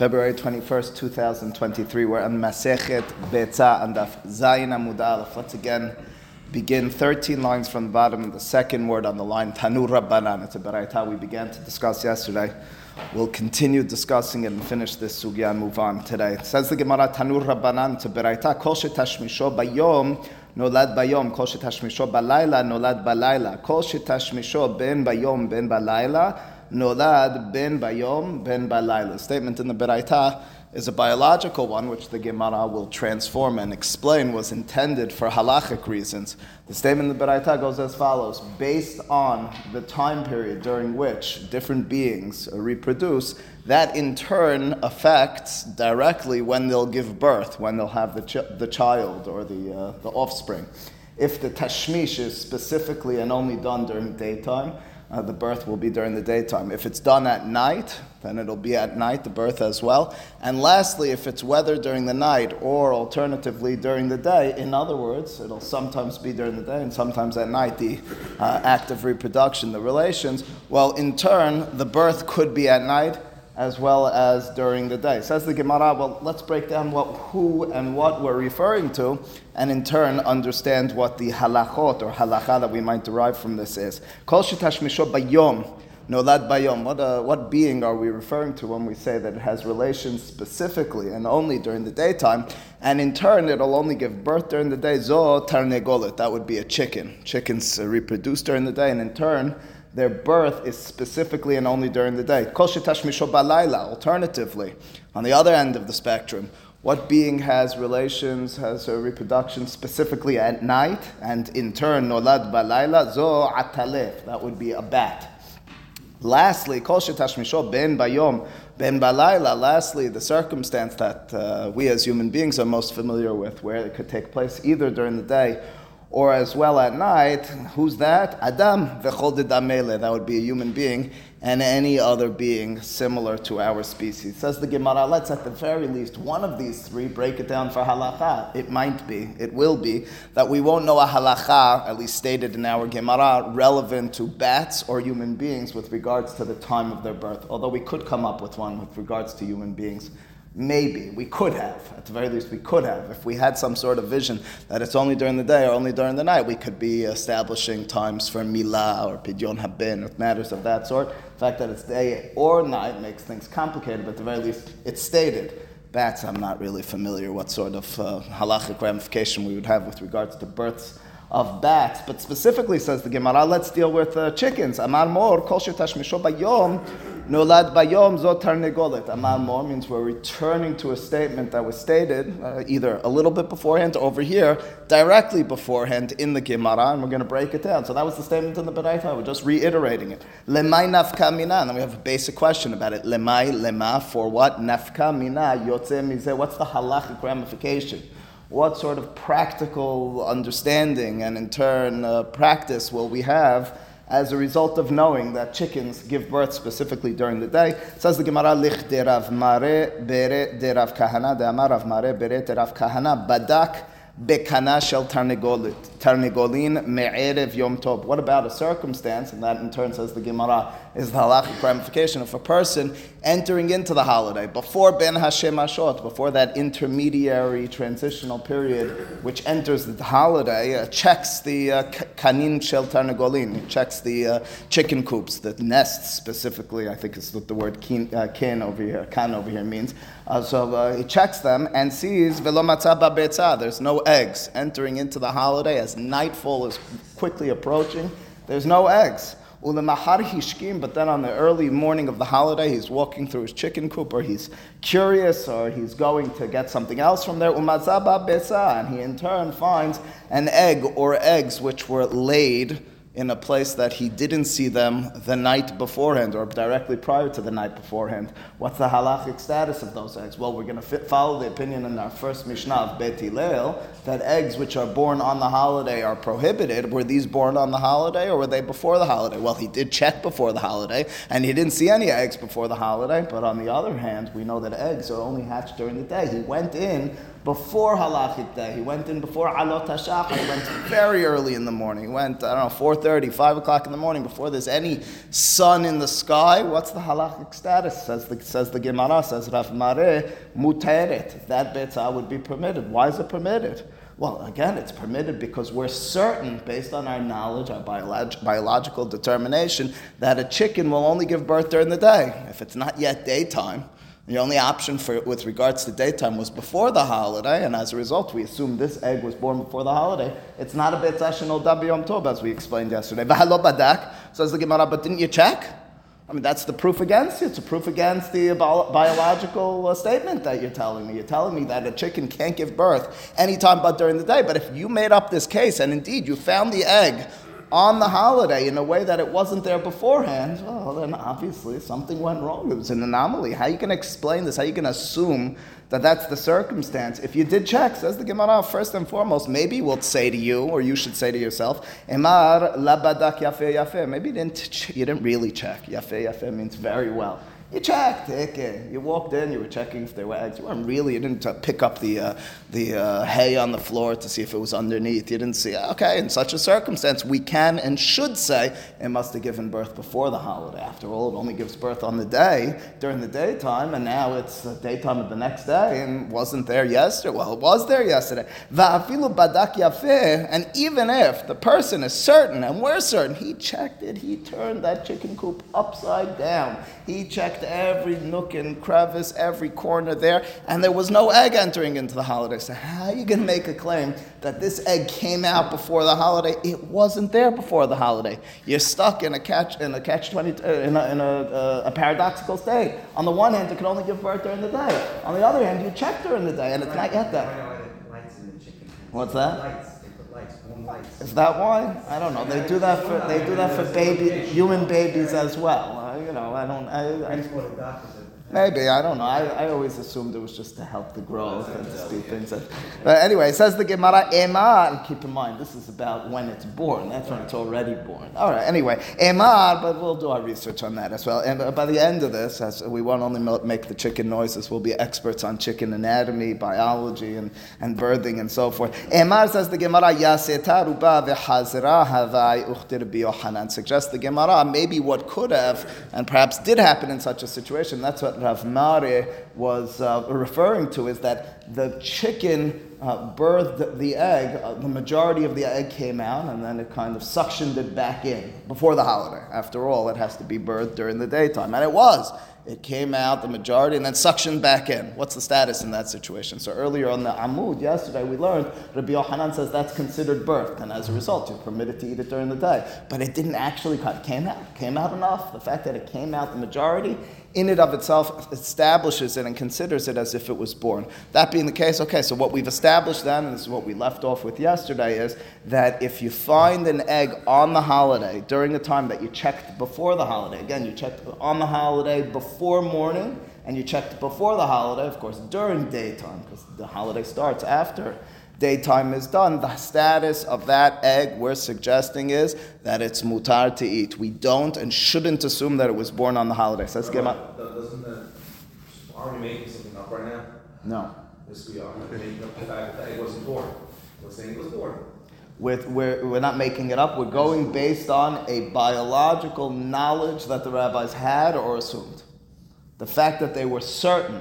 February 21st, 2023. We're on Masechet Beta and Zayin Amud Aleph. Let's again begin 13 lines from the bottom, the second word on the line, Tanu Rabbanan. It's a baraita we began to discuss yesterday. We'll continue discussing it and finish this sugya and move on today. It says the Gemara, Tanu Rabbanan, it's a baraita, Kol shetashmisho bayom, נולד Bayom, כל שתשמישו בלילה, נולד בלילה. כל שתשמישו בין ביום בין בלילה, nolad ben bayom ben balayla. Statement in the Beraita is a biological one, which the Gemara will transform and explain was intended for halachic reasons. The statement in the Beraita goes as follows: Based on the time period during which different beings reproduce, that in turn affects directly when they'll give birth, when they'll have the, the child or the, uh, the offspring. If the tashmish is specifically and only done during daytime, uh, the birth will be during the daytime. If it's done at night, then it'll be at night, the birth as well. And lastly, if it's weather during the night or alternatively during the day, in other words, it'll sometimes be during the day and sometimes at night, the uh, act of reproduction, the relations, well, in turn, the birth could be at night as well as during the day. Says the Gemara, well, let's break down what, who and what we're referring to, and in turn understand what the halachot or halacha that we might derive from this is. Kol bayom, nolad bayom. What, uh, what being are we referring to when we say that it has relations specifically and only during the daytime, and in turn it'll only give birth during the day? Zo tarnegolet, that would be a chicken. Chickens reproduce during the day, and in turn, their birth is specifically and only during the day. Kol balayla, alternatively, on the other end of the spectrum, what being has relations, has a reproduction specifically at night, and in turn, nolad balayla, zo atalef, that would be a bat. Lastly, kol shetashmisho ben bayom, ben balayla, lastly, the circumstance that uh, we as human beings are most familiar with, where it could take place either during the day or as well at night, who's that? Adam v'chol That would be a human being and any other being similar to our species. Says the Gemara, let's at the very least one of these three break it down for halacha. It might be, it will be, that we won't know a halacha, at least stated in our Gemara, relevant to bats or human beings with regards to the time of their birth. Although we could come up with one with regards to human beings. Maybe we could have, at the very least, we could have. If we had some sort of vision that it's only during the day or only during the night, we could be establishing times for milah or pidyon habin or matters of that sort. The fact that it's day or night makes things complicated, but at the very least, it's stated. Bats, I'm not really familiar what sort of uh, halachic ramification we would have with regards to births of bats, but specifically says the Gemara, let's deal with uh, chickens. Amar mor kol bayom Nolad bayom zot tarnegolet. Amal mor means we're returning to a statement that was stated uh, either a little bit beforehand or over here, directly beforehand in the Gemara, and we're going to break it down. So that was the statement in the Beraita. We're just reiterating it. Lemay nafka mina. And then we have a basic question about it. Lemay lema for what? Nafka mina yotze mize. What's the halachic ramification? What sort of practical understanding and in turn uh, practice will we have? As a result of knowing that chickens give birth specifically during the day. Says the Gemara, Lich de Rav Mare bere de Rav Kahana, de Amar Rav Mare bere de Rav Kahana, Badak bekana shel tarnegolin me'erev yom tov. What about a circumstance, and that in turn says the Gemara, is the halachic ramification of a person entering into the holiday before Bein Hashmashot, before that intermediary transitional period which enters the holiday, uh, checks the uh, kanin shel tarnegolin, checks the uh, chicken coops, the nests specifically, I think is what the word kin, uh, kin over here, kan over here means. Uh, so he checks them and sees velo there's no eggs entering into the holiday as nightfall is quickly approaching. There's no eggs. But then on the early morning of the holiday, he's walking through his chicken coop, or he's curious, or he's going to get something else from there. And he in turn finds an egg or eggs which were laid in a place that he didn't see them the night beforehand or directly prior to the night beforehand. What's the halachic status of those eggs? Well, we're going to follow the opinion in our first Mishnah of Bet Hillel that eggs which are born on the holiday are prohibited. Were these born on the holiday or were they before the holiday? Well, he did check before the holiday and he didn't see any eggs before the holiday, but on the other hand, we know that eggs are only hatched during the day. He went in before halachic day. He went in before alot hashachar. He went very early in the morning. He went, I don't know, 4.30, 5 o'clock in the morning before there's any sun in the sky. What's the halachic status? Says the, says the Gemara, says Rav Mare, muteret. That betzah would be permitted. Why is it permitted? Well, again, it's permitted because we're certain, based on our knowledge, our biolog- biological determination, that a chicken will only give birth during the day. If it's not yet daytime, the only option for with regards to daytime was before the holiday, and as a result, we assume this egg was born before the holiday. It's not a betzah or dabiyom tov, as we explained yesterday. V'halo badak says the Gemara, but didn't you check? I mean, that's the proof against you. It's a proof against the bio- biological uh, statement that you're telling me. You're telling me that a chicken can't give birth anytime but during the day. But if you made up this case, and indeed you found the egg on the holiday in a way that it wasn't there beforehand, well, then obviously something went wrong. It was an anomaly. How you can explain this? How you can assume that that's the circumstance? If you did check, says the Gemara, first and foremost, maybe we'll say to you, or you should say to yourself, Emar labadak yafe yafe. Maybe you didn't, you didn't really check. Yafe yafe means very well. You checked, okay. You walked in, you were checking if there were eggs. You weren't really, you didn't uh, pick up the, uh, the uh, hay on the floor to see if it was underneath. You didn't see, okay, in such a circumstance, we can and should say it must have given birth before the holiday. After all, it only gives birth on the day, during the daytime, and now it's the daytime of the next day and wasn't there yesterday. Well, it was there yesterday. And even if the person is certain, and we're certain, he checked it, he turned that chicken coop upside down. He checked every nook and crevice, every corner there, and there was no egg entering into the holiday. So how are you going to make a claim that this egg came out before the holiday? It wasn't there before the holiday. You're stuck in a catch in a catch twenty uh, in, a, in a, uh, a, paradoxical state. On the one hand, it can only give birth during the day. On the other hand, you check during the day, and it's not yet there. What's that? Is that why? I don't know. They do that for they do that for baby human babies as well. You know, I don't. I, I, Maybe, I don't know. I, I always assumed it was just to help the growth and to speed things up. But anyway, it says the Gemara, Emar, and keep in mind, this is about when it's born. That's when it's already born. All right, anyway, Emar, but we'll do our research on that as well. And uh, by the end of this, as we won't only make the chicken noises, we'll be experts on chicken anatomy, biology, and, and birthing and so forth. Emar says the Gemara, Yaseta ruba v'hazra havai uchtir biyohanan. Suggests the Gemara, maybe what could have and perhaps did happen in such a situation. That's what Rav Mare was uh, referring to is that the chicken uh, birthed the egg, uh, the majority of the egg came out, and then it kind of suctioned it back in before the holiday. After all, it has to be birthed during the daytime. And it was. It came out, the majority, and then suctioned back in. What's the status in that situation? So earlier on the Amud, yesterday, we learned Rabbi Yohanan says that's considered birth, and as a result, you're permitted to eat it during the day. But it didn't actually. It came out. came out enough. The fact that it came out the majority, in and of itself establishes it and considers it as if it was born. That being the case, okay, so what we've established then, and this is what we left off with yesterday, is that if you find an egg on the holiday during the time that you checked before the holiday, again, you checked on the holiday before morning, and you checked before the holiday, of course, during daytime, because the holiday starts after daytime is done, the status of that egg we're suggesting is that it's mutar to eat. We don't and shouldn't assume that it was born on the holiday. So let's get Doesn't the, are we making something up right now? No. Yes, we are. making up the fact that the egg wasn't born. We're saying it was born. With, we're, we're not making it up. We're going based on a biological knowledge that the rabbis had or assumed. The fact that they were certain,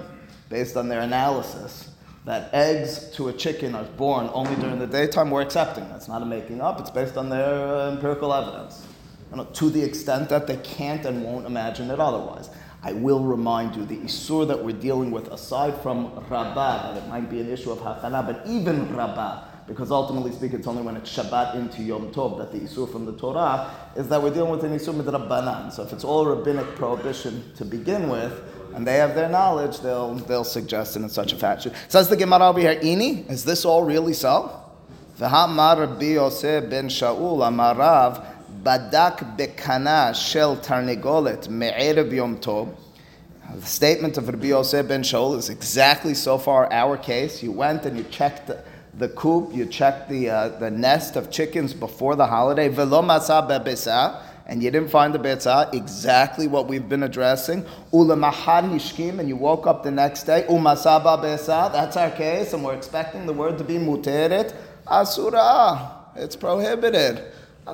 based on their analysis, that eggs to a chicken are born only during the daytime, we're accepting. That's not a making up, it's based on their uh, empirical evidence. You know, to the extent that they can't and won't imagine it otherwise. I will remind you the isur that we're dealing with, aside from rabbah, that it might be an issue of hachana, but even rabbah, because ultimately speaking, it's only when it's Shabbat into Yom Tov that the isur from the Torah is that we're dealing with an isur midrabbanan. So if it's all rabbinic prohibition to begin with, and they have their knowledge, they'll, they'll suggest it in such a fashion. Says the Gemara over here, Ini, is this all really so? Ben Shaul amarav badak bekana shel tarnigolet yom tov. The statement of Rabbi Yosef ben Shaul is exactly so far our case. You went and you checked the, the coop, you checked the, uh, the nest of chickens before the holiday. Velo and you didn't find the betzah, exactly what we've been addressing. Ulamahar hishkim, and you woke up the next day. Umasaba betzah, that's our case, and we're expecting the word to be muteret. Asura, it's prohibited.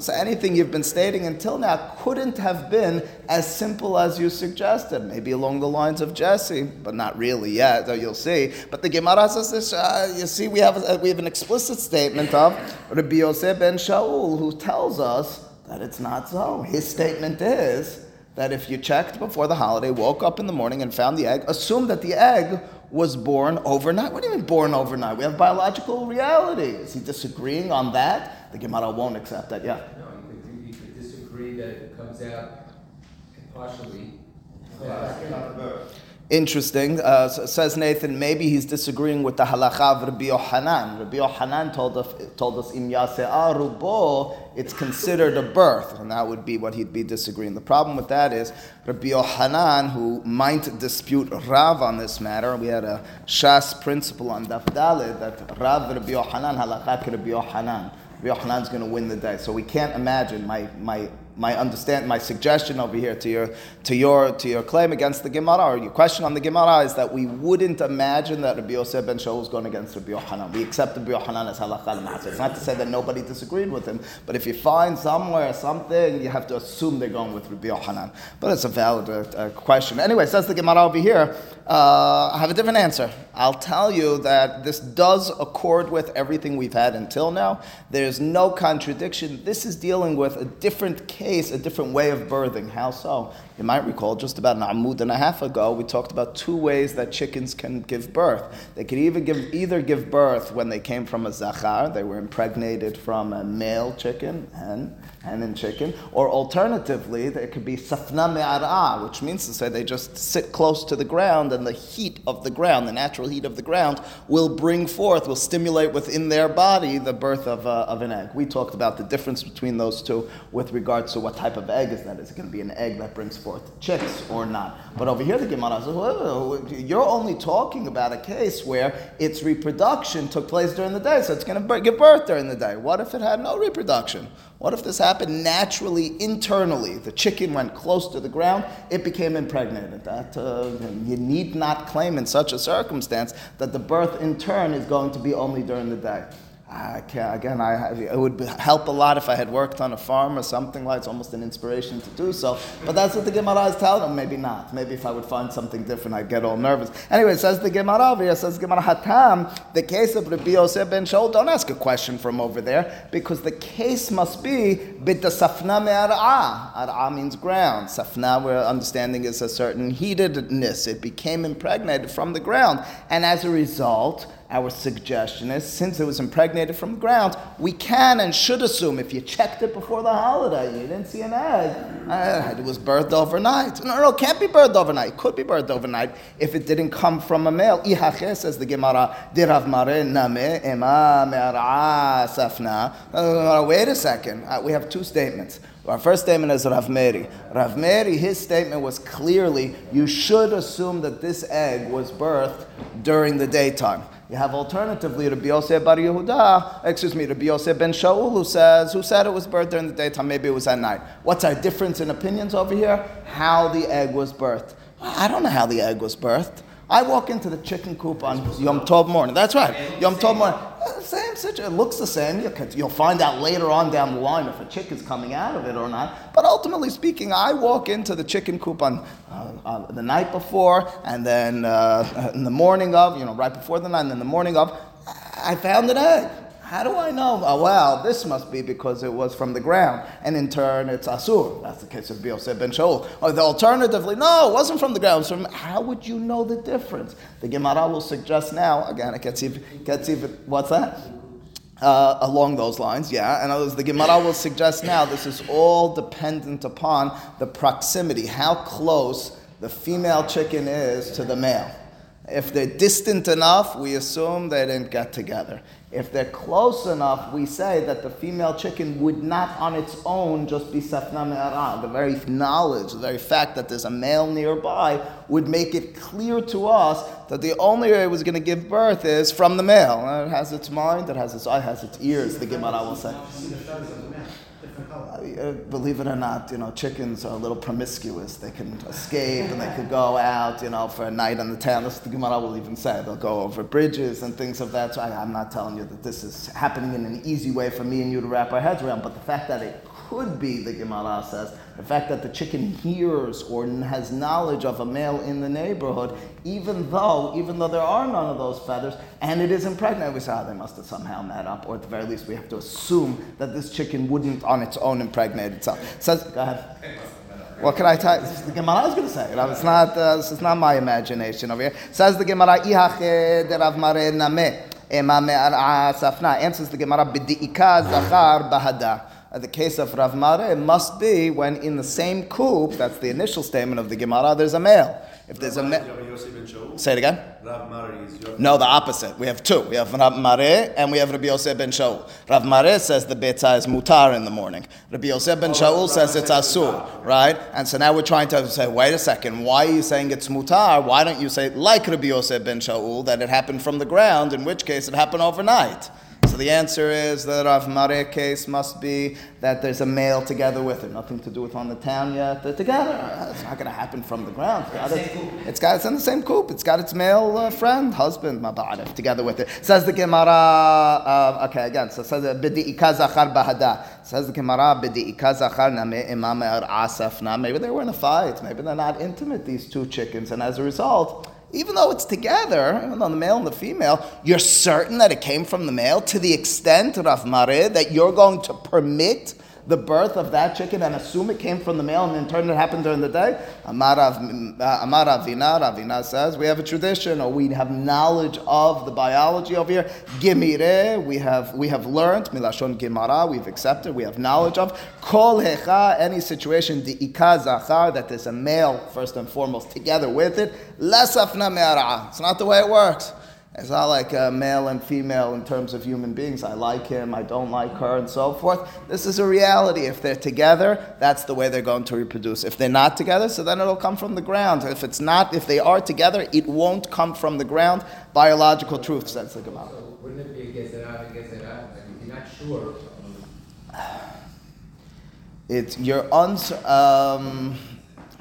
So anything you've been stating until now couldn't have been as simple as you suggested. Maybe along the lines of Jesse, but not really yet. Though you'll see. But the Gemara says this. Uh, you see, we have a, we have an explicit statement of Rabbi Yosef ben Shaul who tells us that it's not so. His statement is that if you checked before the holiday, woke up in the morning and found the egg, assume that the egg was born overnight. What do you mean born overnight? We have biological reality. Is he disagreeing on that? The Gemara won't accept that. Yeah. No, you could, you could disagree that it comes out partially. Interesting, uh, says Nathan. Maybe he's disagreeing with the halacha of Rabbi Yohanan. Rabbi Yohanan told us, told us im rubo, it's considered a birth, and that would be what he'd be disagreeing. The problem with that is Rabbi Yohanan, who might dispute Rav on this matter. We had a Shas principle on Daf Daled that Rav Rabbi Yohanan halakha Rabbi Yohanan. Rabbi Yohanan's going to win the day. So we can't imagine my my my understand my suggestion over here to your to your to your claim against the Gemara or your question on the Gemara is that we wouldn't imagine that Rabbi Yosef ben Shaul was going against Rabbi Yohanan. We accept Rabbi Yohanan as halakha al It's not to say that nobody disagreed with him, but if you find somewhere something, you have to assume they're going with Rabbi Yohanan. But it's a valid uh, uh question. Anyway, says the Gemara over here. Uh, I have a different answer. I'll tell you that this does accord with everything we've had until now. There's no contradiction. This is dealing with a different case, a different way of birthing. How so? You might recall just about an amud and a half ago, we talked about two ways that chickens can give birth. They could either give, either give birth when they came from a zachar, they were impregnated from a male chicken, hen, and chicken, or alternatively, there could be safna me'ara, which means to say they just sit close to the ground and the heat of the ground, the natural heat of the ground, will bring forth, will stimulate within their body the birth of, uh, of an egg. We talked about the difference between those two with regards to what type of egg is that. Is it going to be an egg that brings forth chicks or not? But over here, the Gemara says, you're only talking about a case where its reproduction took place during the day, so it's going to give birth during the day. What if it had no reproduction? What if this happened naturally, internally? The chicken went close to the ground, it became impregnated. That uh, you need not claim in such a circumstance that the birth in turn is going to be only during the day. I again, I, it would help a lot if I had worked on a farm or something like. It's almost an inspiration to do so. But that's what the Gemara is telling them. Maybe not. Maybe if I would find something different, I'd get all nervous. Anyway, says the Gemara here. Says Gemara Hatam. The case of Rabbi Yosef ben Shaul. Don't ask a question from over there because the case must be bita safna me'ar'a. Ar'a means ground. Safna, we're understanding, is a certain heatedness. It became impregnated from the ground, and as a result our suggestion is since it was impregnated from the ground, we can and should assume if you checked it before the holiday, you didn't see an egg, uh, it was birthed overnight. No, no, can't be birthed overnight. It could be birthed overnight if it didn't come from a male. Ihache, says the Gemara, dirav safna. Uh, wait a second. Uh, we have two statements. Our first statement is Rav Meri. Rav Meri, his statement was clearly you should assume that this egg was birthed during the daytime. You have alternatively Rabbi Yosef Bar Yehuda, excuse me, Rabbi Yosef ben Shaul, who says, who said it was birthed during the daytime, maybe it was at night. What's our difference in opinions over here? How the egg was birthed. I don't know how the egg was birthed. I walk into the chicken coop on Yom Tov morning. That's right, Yom Tov morning. Same situation. It looks the same. You'll find out later on down the line if a chick is coming out of it or not. But ultimately speaking, I walk into the chicken coop on uh, uh, the night before, and then uh, in the morning of, you know, right before the night, and then the morning of, I found an egg. How do I know? Oh, well, this must be because it was from the ground, and in turn it's asur. That's the case of Biosef ben Shaul. Or the alternatively, no, it wasn't from the ground. So how would you know the difference? The Gemara will suggest now. Again, it gets even, gets even. What's that? Uh, along those lines, yeah. And as the Gemara will suggest now, this is all dependent upon the proximity, how close the female chicken is to the male. If they're distant enough, we assume they didn't get together. If they're close enough, we say that the female chicken would not on its own just be safna me'ara. The very knowledge, the very fact that there's a male nearby would make it clear to us that the only way it was going to give birth is from the male. It has its mind, it has its eye, it has its ears, the Gemara will say. Uh, believe it or not, you know, chickens are a little promiscuous. They can escape and they could go out, you know, for a night on the town. This the Gemara will even say. They'll go over bridges and things of that. So I, I'm not telling you that this is happening in an easy way for me and you to wrap our heads around, but the fact that it could be, the Gemara says, the fact that the chicken hears or has knowledge of a male in the neighborhood, even though, even though there are none of those feathers, and it is impregnated, we say, oh, they must have somehow met up, or at the very least, we have to assume that this chicken wouldn't on its own impregnate itself. says, go ahead. What can I tell you? The Gemara is going to say it. It's not, uh, this is not my imagination over here. Says the Gemara, Rav Mare Name. Answers the Gemara, B'di'ika zachar bahada the case of Rav Mare it must be when in the same coop, that's the initial statement of the Gemara, there's a male. If there's a male. Say it again. Rav Mare is your No, the opposite. We have two. We have Rav Mare and we have Rabbi Yosef ben Shaul. Rav Mare says the betzah is mutar in the morning. Rabbi Yosef ben oh, Shaul says it's asur, right? And so now we're trying to say, wait a second, why are you saying it's mutar? Why don't you say, like Rabbi Yosef ben Shaul, that it happened from the ground, in which case it happened overnight? So the answer is that Rav Mare case must be that there's a male together with it. Nothing to do with on the town yet. They're together. It's not going to happen from the ground. It's got, its, it's got it's in the same coop. It's got its male uh, friend, husband, mabarif, together with it. Says the Gemara. Uh, okay, again. So says bidi ikazachar bahada. Says the Gemara bidi ikazachar name imam asaf. Maybe they were in a fight. Maybe they're not intimate. These two chickens, and as a result even though it's together, even though the male and the female, you're certain that it came from the male to the extent, Rav Mare, that you're going to permit the birth of that chicken and assume it came from the male and in turn it happened during the day? Amar Avina, uh, Ravina says, we have a tradition or we have knowledge of the biology over here. Gemire, we have, we have learned, Milashon Gemara, we've accepted, we have knowledge of. Kol Hecha, any situation, the Ika Zachar, that there's a male first and foremost together with it. Lesafna Me'ara. It's not the way it works. It's not like a male and female in terms of human beings. I like him, I don't like her, and so forth. This is a reality. If they're together, that's the way they're going to reproduce. If they're not together, so then it'll come from the ground. If it's not, if they are together, it won't come from the ground. Biological truth, says the Gemara. So wouldn't it be a gezerah, a gezerah? If you're not sure. It's your uns. Um,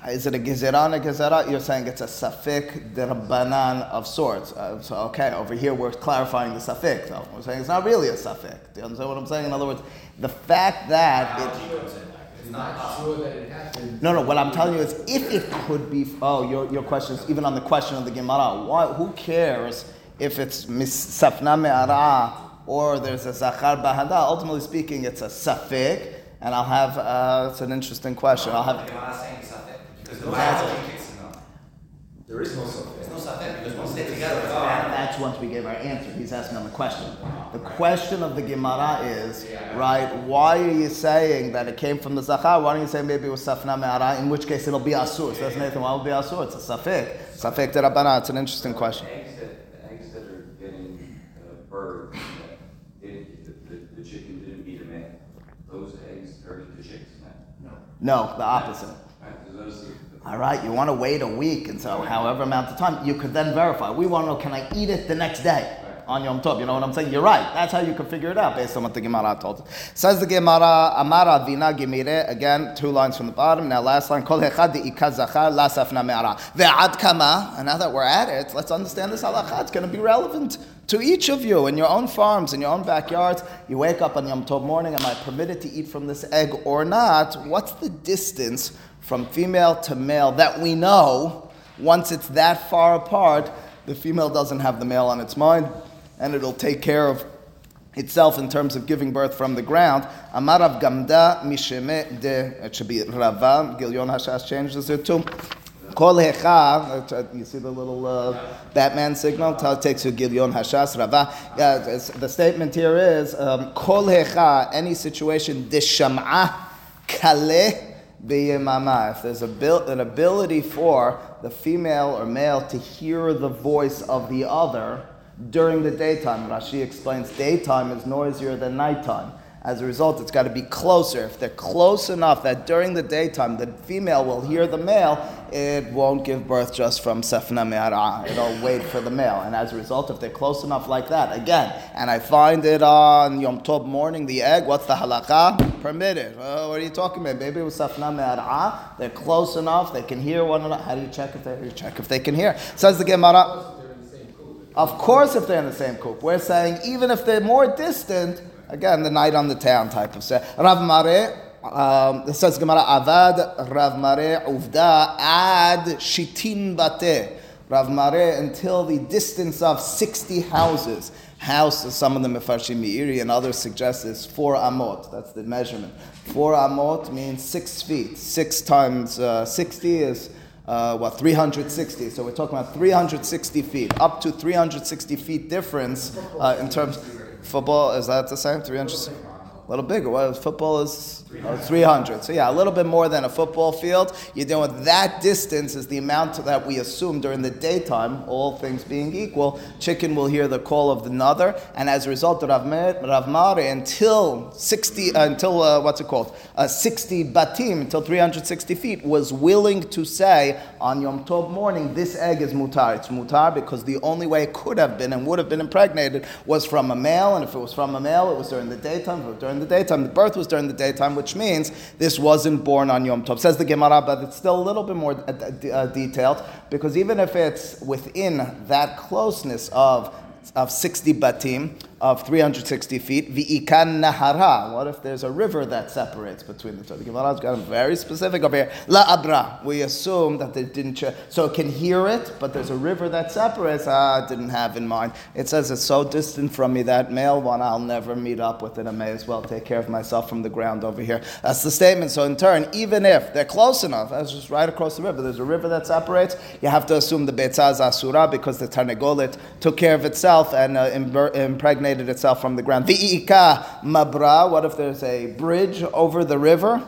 is it a gezeran, a gezerah? You're saying it's a safik derabbanan of sorts. Uh, so, okay, over here we're clarifying the safik. So we're saying it's not really a safik. Do you understand what I'm saying? In other words, the fact that it's not sure that it happened. No, no. What I'm telling you is, if it could be, oh, your your question is even on the question of the Gemara. Why? Who cares if it's safna me'ara or there's a zachar bahada? Ultimately speaking, it's a safik, and I'll have. Uh, it's an interesting question. I'll have. Because the biology kicks in There is no safek. There's no safek because once they together, it's That's once we gave our answer. He's asking on the question. The question of the Gemara is, right, why are you saying that it came from the Zachar? Why don't you say maybe it was Safna Me'ara, in which case it'll be Asur? That's Nathan, why will it be Asur? It's a Safek. Safek Terabana. It's an interesting question. Eggs that, eggs that are getting uh, birds, the, the, the chicken didn't meet a man, those eggs are the chicks, no? No, the opposite. All right, you want to wait a week and so however amount of time, you could then verify. We want to know, can I eat it the next day? on Yom Tov. You know what I'm saying? You're right. That's how you can figure it out based on what the Gemara told us. Says the Gemara, Amara Vina Gemire, again, two lines from the bottom. Now, last line, Kol Hechad Ikazachar Lasafna Me'ara. Ve'ad Kama, and now that we're at it, let's understand this halacha. It's going to be relevant to each of you in your own farms, in your own backyards. You wake up on Yom Tov morning, am I permitted to eat from this egg or not? What's the distance from female to male that we know once it's that far apart, the female doesn't have the male on its mind and it'll take care of itself in terms of giving birth from the ground. Amarav Gamda Misheme de, it should be Rava, Gilyon Hashas changes it too. Kol you see the little uh, Batman signal? It takes you Gilyon Hashas, Rava. The statement here is um, Kol Hecha, any situation, de Sham'a Kaleh if there's an ability for the female or male to hear the voice of the other during the daytime, Rashi explains daytime is noisier than nighttime. As a result, it's got to be closer. If they're close enough that during the daytime the female will hear the male, it won't give birth just from Sefna Me'ara. It'll wait for the male. And as a result, if they're close enough like that, again, and I find it on Yom Tov morning, the egg, what's the halakha? Permitted. Uh, what are you talking about? Maybe it was Sefna Me'ara. They're close enough, they can hear one another. How do you check if they, you check if they can hear? Says the Gemara. Of course, if they're in the same coop. We're saying even if they're more distant, Again, the night on the town type of say. Rav Mare, um, it says Gemara, Avad Rav Mare Uvda Ad Shitin Bate. Rav Mare until the distance of 60 houses. House, some of the Mefarshim Meiri and others suggest is four amot. That's the measurement. Four amot means six feet. Six times uh, 60 is uh, what 360 so we're talking about 360 feet up to 360 feet difference uh, in terms Football, is that the same? 300? A little bigger. Well, football is? Oh, 300. So yeah, a little bit more than a football field. You're dealing with that distance is the amount that we assume during the daytime, all things being equal, chicken will hear the call of the another, and as a result, Rav, Rav Mari, until 60, uh, until uh, what's it called, uh, 60 batim, until 360 feet, was willing to say on Yom Tov morning, this egg is mutar. It's mutar because the only way it could have been and would have been impregnated was from a male, and if it was from a male, it was during the daytime. During the daytime, the birth was during the daytime, which means this wasn't born on Yom Tov. Says the Gemara, but it's still a little bit more uh, uh, detailed because even if it's within that closeness of of 60 batim, of 360 feet. V'ikan nahara. What if there's a river that separates between the two? The got very specific over here. La abra. We assume that they didn't. Ch- so it can hear it, but there's a river that separates. Ah, didn't have in mind. It says it's so distant from me that male one I'll never meet up with it. I may as well take care of myself from the ground over here. That's the statement. So in turn, even if they're close enough, that's just right across the river. There's a river that separates. You have to assume the betzaz asura because the tarnegolet took care of itself and uh, impregnated separated itself from the ground. Vi'ika mabra, what if there's a bridge over the river?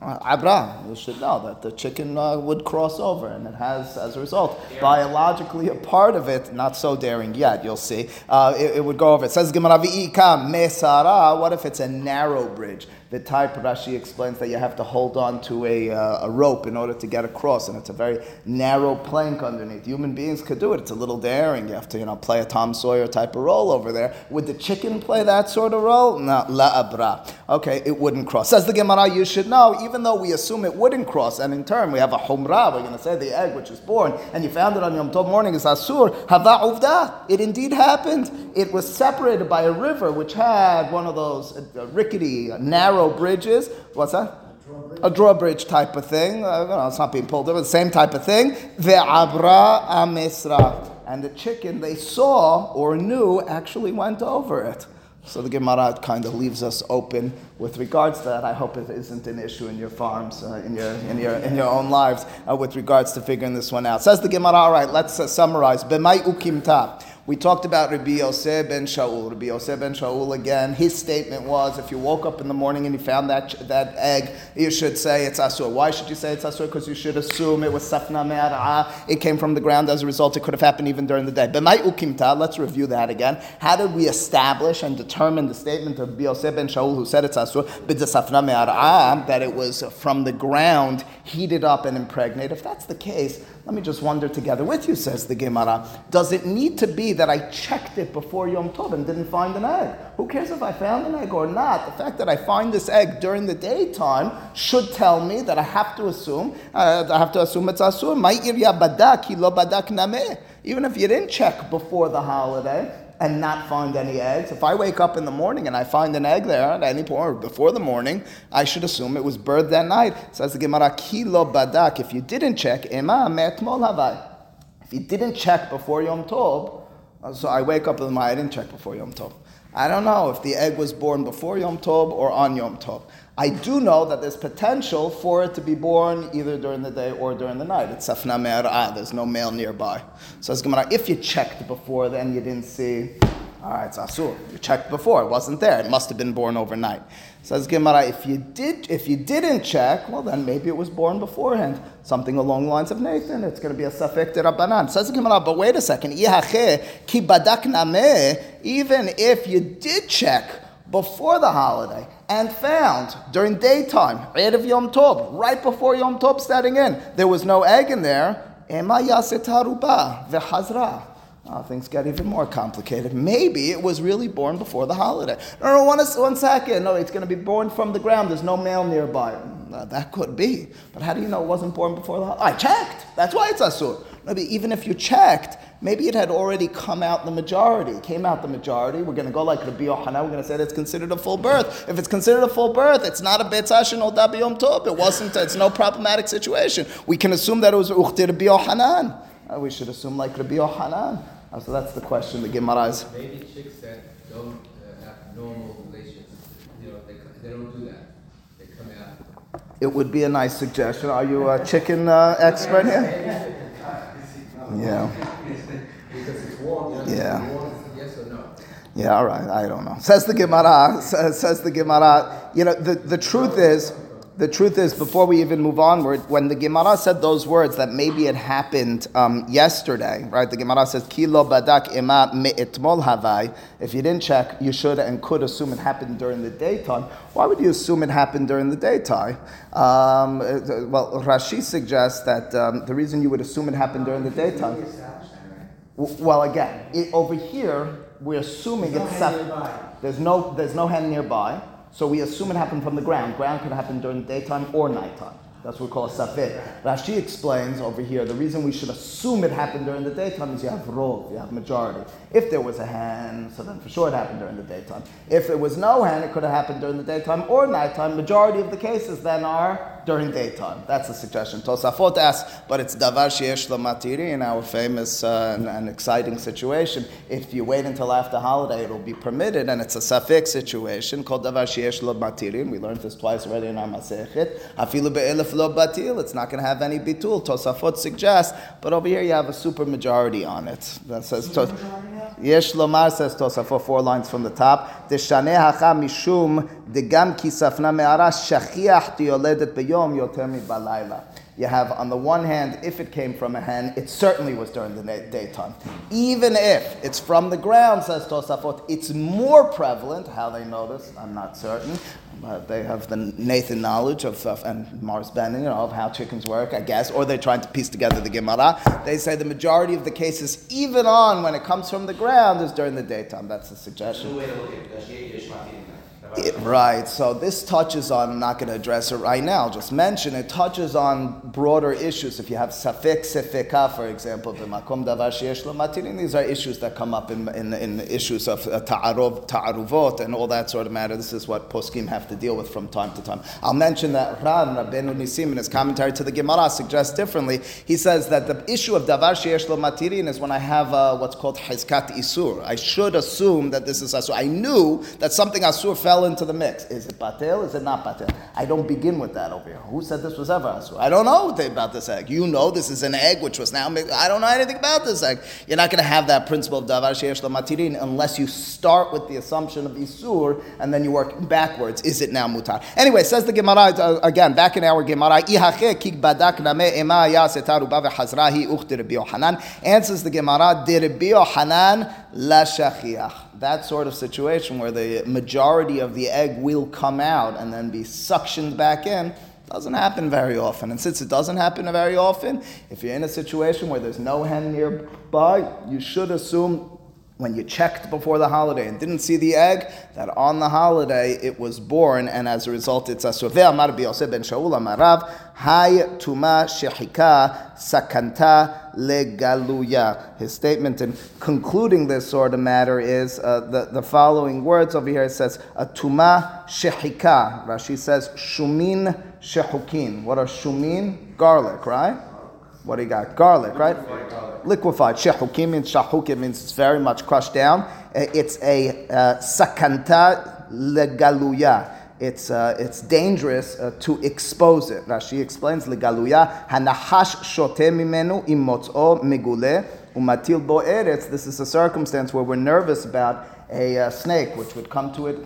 Uh, abra, you should know that the chicken uh, would cross over, and it has, as a result, biologically a part of it, not so daring yet, you'll see, uh, it, it, would go over. It says Gemara mesara, what if it's a narrow bridge? The type Rashi explains that you have to hold on to a, uh, a rope in order to get across, and it's a very narrow plank underneath. Human beings could do it. It's a little daring. You have to, you know, play a Tom Sawyer type of role over there. Would the chicken play that sort of role? No, la abra. Okay, it wouldn't cross. Says the Gemara, you should know, even though we assume it wouldn't cross, and in turn we have a humra, we're going to say the egg which is born, and you found it on Yom Tov morning is asur, hava uvda. It indeed happened. It was separated by a river which had one of those uh, rickety, narrow narrow bridges. What's that? A drawbridge type of thing. Uh, know, it's not being pulled over. The same type of thing. Ve'abra amesra. And the chicken they saw or knew actually went over it. So the Gemara kind of leaves us open with regards to that. I hope it isn't an issue in your farms, uh, in, your, in, your, in your own lives, uh, with regards to figuring this one out. Says the Gemara, all right, let's uh, summarize. B'mai ukimta. We talked about Rabbi Yosef ben Shaul. Rabbi Yosef ben Shaul again. His statement was: if you woke up in the morning and you found that that egg, you should say it's asur. Why should you say it's asur? Because you should assume it was safna me'ara. It came from the ground. As a result, it could have happened even during the day. But ukimta. Let's review that again. How did we establish and determine the statement of Rabbi Yosef ben Shaul, who said it's asur, that it was from the ground, heated up and impregnated? If that's the case, let me just wonder together with you, says the Gemara. Does it need to be that I checked it before Yom Tov and didn't find an egg? Who cares if I found an egg or not? The fact that I find this egg during the daytime should tell me that I have to assume, uh, I have to assume it's asur. Even if you didn't check before the holiday, and not find any eggs. If I wake up in the morning and I find an egg there at any point or before the morning, I should assume it was birthed that night. Says the Gemara, kilo badak. If you didn't check, ema metmol havai. If you didn't check before Yom Tov, uh, so I wake up in the morning, I didn't check before Yom Tov. I don't know if the egg was born before Yom Tov or on Yom Tov. I do know that there's potential for it to be born either during the day or during the night. It's safna me'ar'a, there's no male nearby. So as Gemara, if you checked before then you didn't see, all right, it's asur. You checked before, it wasn't there. It must have been born overnight. Says Gemara, if you did, if you didn't check, well then maybe it was born beforehand. Something along the lines of Nathan. It's going to be a safek rabbanan. Says Gemara, but wait a second. Even if you did check before the holiday and found during daytime, Erev Yom Tov, right before Yom Tov starting in, there was no egg in there. Oh, things got even more complicated. Maybe it was really born before the holiday. No, no, one, one second. No, it's going to be born from the ground. There's no male nearby. Uh, that could be. But how do you know it wasn't born before the holiday? I checked. That's why it's asur. Maybe even if you checked, maybe it had already come out the majority. Came out the majority. We're going to go like Rabbi Yochanan. We're going to say that it's considered a full birth. If it's considered a full birth, it's not a betzashin or dabiyom top. It wasn't. It's no problematic situation. We can assume that it was uchti Rabbi Yochanan. Uh, we should assume like Rabbi Yochanan. Uh, so that's the question the Gemara is. Maybe chicks that don't uh, have normal relations, you know, they, they don't do that. They come out. It would be a nice suggestion. Are you a chicken uh, expert here? Yeah. Because it's warm, Yeah. yes or no? Yeah, all right. I don't know. Says the Gemara. Says, says the Gemara. You know, the, the truth is, the truth is, before we even move onward, when the Gemara said those words that maybe it happened um, yesterday, right? The Gemara says, "Kilo badak ema me'etmol havai." If you didn't check, you should and could assume it happened during the daytime. Why would you assume it happened during the daytime? Um, uh, well, Rashi suggests that um, the reason you would assume it happened during the daytime. Well, again, it, over here, we're assuming it's there's no there's no hand nearby, so we assume it happened from the ground. Ground could happen during daytime or nighttime. That's what we call a safek. Rashi explains over here the reason we should assume it happened during the daytime is you have rov, you have majority. If there was a hand, so then for sure it happened during the daytime. If there was no hand, it could have happened during the daytime or nighttime. Majority of the cases then are during daytime. That's the suggestion. Tosafot asks, but it's davar sheyesh matiri in our famous uh, and, and exciting situation. If you wait until after holiday, it'll be permitted, and it's a safek situation called davar sheyesh lo matiri. We learned this twice already in our masechet. Afilu be'elef lo batil. It's not going to have any bitul. Tosafot suggests, but over here you have a super majority on it. That says. Yesh lomar says Tosafot four lines from the top. Deshaneh hacha mishum You have, on the one hand, if it came from a hen, it certainly was during the daytime. Even if it's from the ground, says Tosafot, it's more prevalent. How they know this, I'm not certain. But they have the Nathan knowledge of, and Mars Bending, you know, of how chickens work, I guess, or they're trying to piece together the Gemara. They say the majority of the cases, even on when it comes from the ground, is during the daytime. That's the suggestion. It, right. So this touches on. I'm not going to address it right now. Just mention it touches on broader issues. If you have safek sefeka, for example, b'makom davar sheyesh lo matirin, these are issues that come up in, in, in issues of uh, ta'arov, ta'aruvot, and all that sort of matter. This is what poskim have to deal with from time to time. I'll mention that Ran Rabbeinu Nisim in his commentary to the Gemara suggests differently. He says that the issue of davar sheyesh lo matirin is when I have uh, what's called hizkat isur. I should assume that this is asur. I knew that something asur fell into the mix. Is it batel? Is it not batel? I don't begin with that over here. Who said this was ever asur? I don't know about this egg. You know this is an egg which was now. I don't know anything about this egg. You're not going to have that principle of davar sheyesh matirin unless you start with the assumption of isur and then you work backwards. Is it now mutar? Anyway, says the Gemara uh, again back in our Gemara. "Ihache kik badak name ema Yohanan." Answers the Gemara. Rabbi Yohanan la shachiach? That sort of situation where the majority of the egg will come out and then be suctioned back in. Doesn't happen very often. And since it doesn't happen very often, if you're in a situation where there's no hen nearby, you should assume when you checked before the holiday and didn't see the egg, that on the holiday it was born, and as a result it's asur. Ve'amar b'Yosef ben Shaul amarav, hay tuma shechika sakanta legaluya. His statement in concluding this sort of matter is uh, the, the following words over here. It says, a tuma shechika. Rashi says, shumin shehukin. What are shumin? Garlic, right? What do you got? Garlic, right? Liquefied. Shehukim means shahukim means it's very much crushed down. Uh, It's a uh, sakanta legaluya. It's, uh, it's dangerous uh, to expose it. Rashi explains legaluya. Hanahash shote mimenu imotzo megule umatil bo eretz. This is a circumstance where we're nervous about a uh, snake which would come to it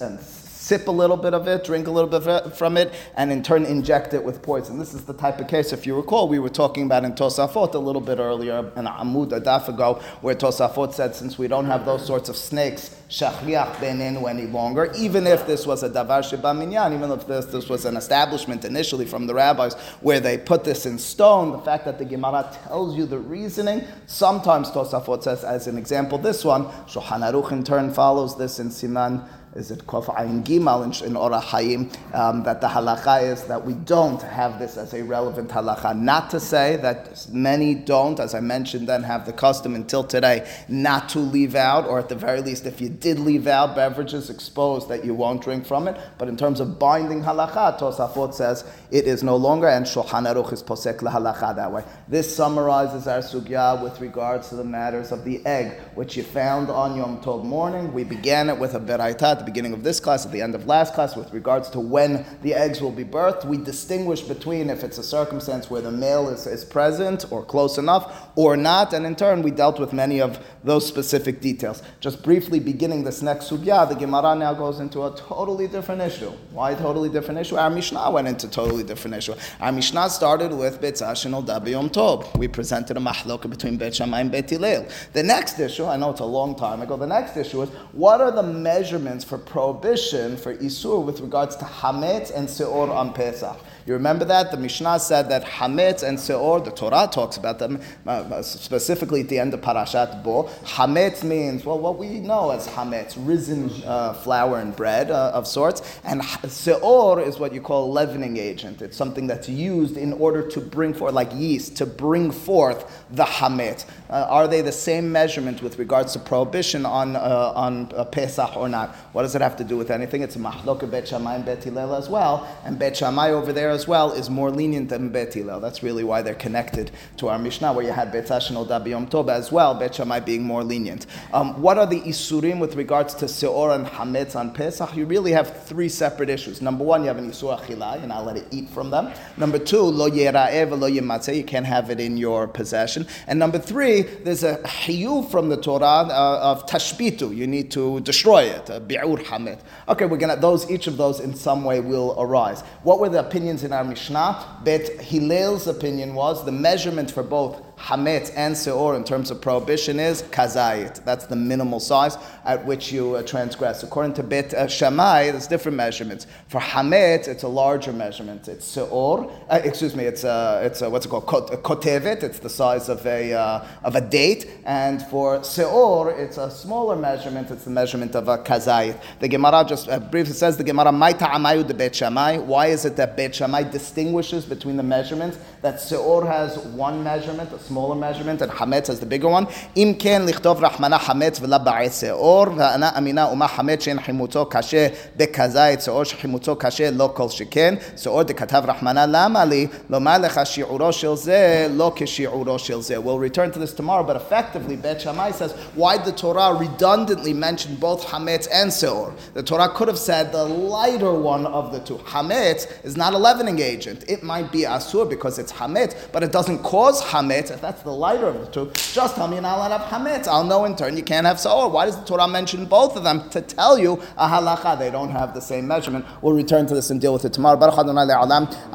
and sip a little bit of it, drink a little bit from it, and in turn inject it with poison. This is the type of case, if you recall, we were talking about in Tosafot a little bit earlier, in Amud Adaf ago, where Tosafot said, since we don't have those sorts of snakes, shachriach benenu any longer, even if this was a davar sheba minyan, even if this, this was an establishment initially from the rabbis where they put this in stone, the fact that the Gemara tells you the reasoning, sometimes Tosafot says, as an example, this one, Shulchan Aruch in turn follows this in Siman is it Kof Ayin Gimal in, in Ora Hayim, um, that the halacha is that we don't have this as a relevant halacha. Not to say that many don't, as I mentioned, then have the custom until today not to leave out, or at the very least, if you did leave out beverages exposed, that you won't drink from it. But in terms of binding halacha, Tosafot says it is no longer, and Shulchan Aruch is posek halacha that way. This summarizes our sugya with regards to the matters of the egg, which you found on Yom Tov morning. We began it with a beraita beginning of this class, at the end of last class, with regards to when the eggs will be birthed. We distinguish between if it's a circumstance where the male is, is present or close enough or not, and in turn, we dealt with many of those specific details. Just briefly beginning this next sugya, the Gemara now goes into a totally different issue. Why totally different issue? Our Mishnah went into totally different issue. Our Mishnah started with Betzah Shinol Dabi Yom Tov. We presented a mahloka between Bet Shammai and Bet Hillel. The next issue, I know it's a long time ago, the next issue is what are the measurements for prohibition for Isur with regards to Hametz and Seor on Pesach? You remember that? The Mishnah said that Hametz and Seor, the Torah talks about them uh, specifically at the end of Parashat Bo. Hametz means, well, what we know as Hametz, risen uh, flour and bread uh, of sorts. And Seor is what you call a leavening agent. It's something that's used in order to bring forth, like yeast, to bring forth the Hametz. Uh, are they the same measurement with regards to prohibition on, uh, on uh, Pesach or not? What does it have to do with anything? It's a mahloka Bet Shammai and Bet Hillel as well. And Bet Shammai over there as well is more lenient than Bet Hillel. That's really why they're connected to our Mishnah, where you had Bet Hashin Dabi Yom Tov as well, Bet Shammai being more lenient. Um, what are the Isurim with regards to Seor and Hametz on Pesach? You really have three separate issues. Number one, you have an Isur Achila, you're not allowed to eat from them. Number two, Lo Yera'eh, Lo you can't have it in your possession. And number three, there's a Hiyuv from the Torah uh, of Tashbitu, you need to destroy it, Bi'ur Hametz. Okay, we're gonna, those, each of those in some way will arise. What were the opinions in our Mishnah? Bet Hillel's opinion was the measurement for both Hametz and Seor in terms of prohibition is Kazayit. That's the minimal size at which you uh, transgress. According to Bet uh, Shammai, there's different measurements. For Hametz, it's a larger measurement. It's Seor, uh, excuse me, it's, uh, it's uh, what's it called? Kotevet, it's the size of a, uh, of a date. And for Seor, it's a smaller measurement, it's the measurement of a Kazayit. The Gemara just uh, briefly says, the Gemara, Maita Amayu de Bet Shammai. Why is it that Bet Shammai distinguishes between the measurements? That Seor has one measurement, a smaller measurement, and Hametz has the bigger one. Im ken lichtov rahmana Hametz v'la ba'et se'or, v'ana amina uma Hametz she'en chimuto kashe bekazayit se'or shechimuto kashe lo kol sheken, se'or dekatav rahmana lama li, lomar lecha shi'uro shel ze, lo keshi'uro shel ze. We'll return to this tomorrow, but effectively, Bet Shammai says, why the Torah redundantly mentioned both Hametz and Se'or? The Torah could have said the lighter one of the two. Hametz is not a leavening agent. It might be Asur because it's Hametz, but it doesn't cause Hametz if that's the lighter of the two. Just tell me allowed to have Hametz. I'll know in turn you can't have Se'or. Why does the Torah mention both of them? To tell you a halacha, they don't have the same measurement. We'll return to this and deal with it tomorrow.